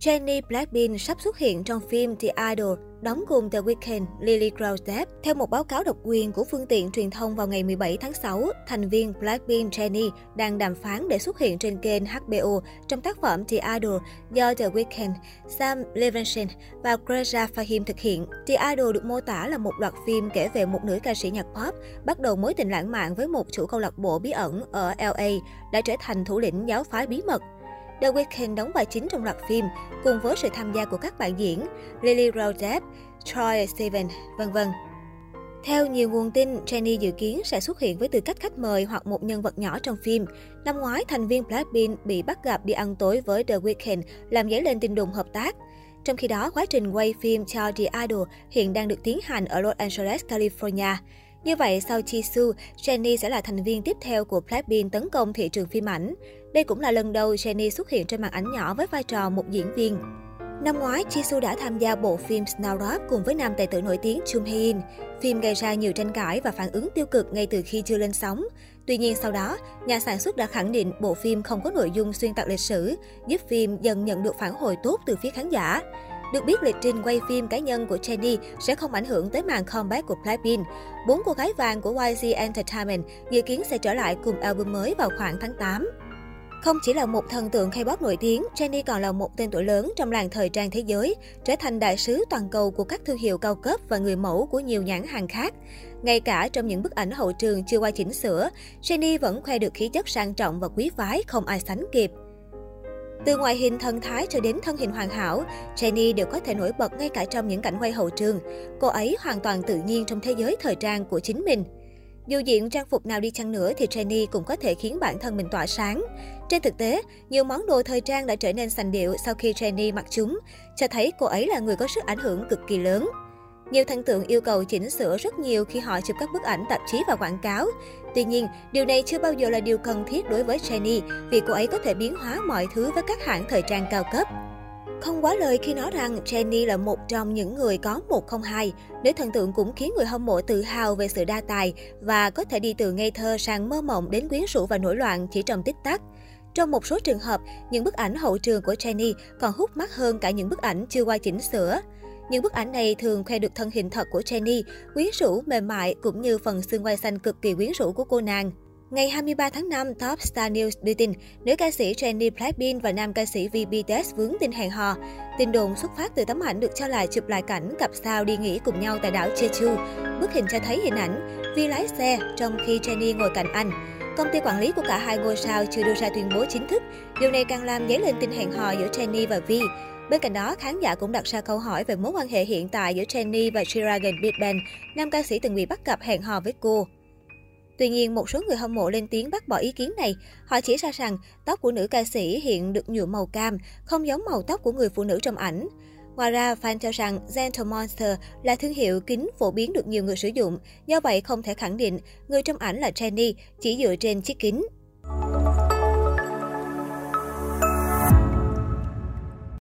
Jennie Blackpink sắp xuất hiện trong phim The Idol, đóng cùng The Weeknd, Lily Rose Theo một báo cáo độc quyền của phương tiện truyền thông vào ngày 17 tháng 6, thành viên Blackpink Jennie đang đàm phán để xuất hiện trên kênh HBO trong tác phẩm The Idol do The Weeknd, Sam Levinson và Greta Fahim thực hiện. The Idol được mô tả là một loạt phim kể về một nữ ca sĩ nhạc pop bắt đầu mối tình lãng mạn với một chủ câu lạc bộ bí ẩn ở LA, đã trở thành thủ lĩnh giáo phái bí mật. The Weeknd đóng vai chính trong loạt phim, cùng với sự tham gia của các bạn diễn Lily Rose Troy Sivan, vân vân. Theo nhiều nguồn tin, Jennie dự kiến sẽ xuất hiện với tư cách khách mời hoặc một nhân vật nhỏ trong phim. Năm ngoái, thành viên Blackpink bị bắt gặp đi ăn tối với The Weeknd, làm dấy lên tin đồn hợp tác. Trong khi đó, quá trình quay phim cho The Idol hiện đang được tiến hành ở Los Angeles, California. Như vậy, sau Jisoo, Jennie sẽ là thành viên tiếp theo của Blackpink tấn công thị trường phim ảnh. Đây cũng là lần đầu Jennie xuất hiện trên màn ảnh nhỏ với vai trò một diễn viên. Năm ngoái, Jisoo đã tham gia bộ phim Snowdrop cùng với nam tài tử nổi tiếng Chung Hae-in. Phim gây ra nhiều tranh cãi và phản ứng tiêu cực ngay từ khi chưa lên sóng. Tuy nhiên sau đó, nhà sản xuất đã khẳng định bộ phim không có nội dung xuyên tạc lịch sử, giúp phim dần nhận được phản hồi tốt từ phía khán giả. Được biết, lịch trình quay phim cá nhân của Jennie sẽ không ảnh hưởng tới màn comeback của Blackpink. Bốn cô gái vàng của YG Entertainment dự kiến sẽ trở lại cùng album mới vào khoảng tháng 8. Không chỉ là một thần tượng K-pop nổi tiếng, Jennie còn là một tên tuổi lớn trong làng thời trang thế giới, trở thành đại sứ toàn cầu của các thương hiệu cao cấp và người mẫu của nhiều nhãn hàng khác. Ngay cả trong những bức ảnh hậu trường chưa qua chỉnh sửa, Jennie vẫn khoe được khí chất sang trọng và quý phái không ai sánh kịp. Từ ngoại hình thần thái cho đến thân hình hoàn hảo, Jennie đều có thể nổi bật ngay cả trong những cảnh quay hậu trường. Cô ấy hoàn toàn tự nhiên trong thế giới thời trang của chính mình. Dù diện trang phục nào đi chăng nữa thì Jennie cũng có thể khiến bản thân mình tỏa sáng. Trên thực tế, nhiều món đồ thời trang đã trở nên sành điệu sau khi Jennie mặc chúng, cho thấy cô ấy là người có sức ảnh hưởng cực kỳ lớn. Nhiều thần tượng yêu cầu chỉnh sửa rất nhiều khi họ chụp các bức ảnh tạp chí và quảng cáo. Tuy nhiên, điều này chưa bao giờ là điều cần thiết đối với Jennie vì cô ấy có thể biến hóa mọi thứ với các hãng thời trang cao cấp. Không quá lời khi nói rằng Jennie là một trong những người có 102. Nữ thần tượng cũng khiến người hâm mộ tự hào về sự đa tài và có thể đi từ ngây thơ sang mơ mộng đến quyến rũ và nổi loạn chỉ trong tích tắc. Trong một số trường hợp, những bức ảnh hậu trường của Jennie còn hút mắt hơn cả những bức ảnh chưa qua chỉnh sửa. Những bức ảnh này thường khoe được thân hình thật của Jennie, quyến rũ, mềm mại cũng như phần xương quai xanh cực kỳ quyến rũ của cô nàng. Ngày 23 tháng 5, Top Star News đưa tin, nữ ca sĩ Jennie Blackpink và nam ca sĩ V BTS vướng tin hẹn hò. Tin đồn xuất phát từ tấm ảnh được cho là chụp lại cảnh cặp sao đi nghỉ cùng nhau tại đảo Jeju. Bức hình cho thấy hình ảnh Vi lái xe trong khi Jennie ngồi cạnh anh. Công ty quản lý của cả hai ngôi sao chưa đưa ra tuyên bố chính thức. Điều này càng làm dấy lên tin hẹn hò giữa Jennie và Vi. Bên cạnh đó, khán giả cũng đặt ra câu hỏi về mối quan hệ hiện tại giữa Jennie và Chiragan Big Bang, nam ca sĩ từng bị bắt gặp hẹn hò với cô. Tuy nhiên, một số người hâm mộ lên tiếng bác bỏ ý kiến này. Họ chỉ ra rằng tóc của nữ ca sĩ hiện được nhuộm màu cam, không giống màu tóc của người phụ nữ trong ảnh. Ngoài ra, fan cho rằng Gentle Monster là thương hiệu kính phổ biến được nhiều người sử dụng, do vậy không thể khẳng định người trong ảnh là Jennie chỉ dựa trên chiếc kính.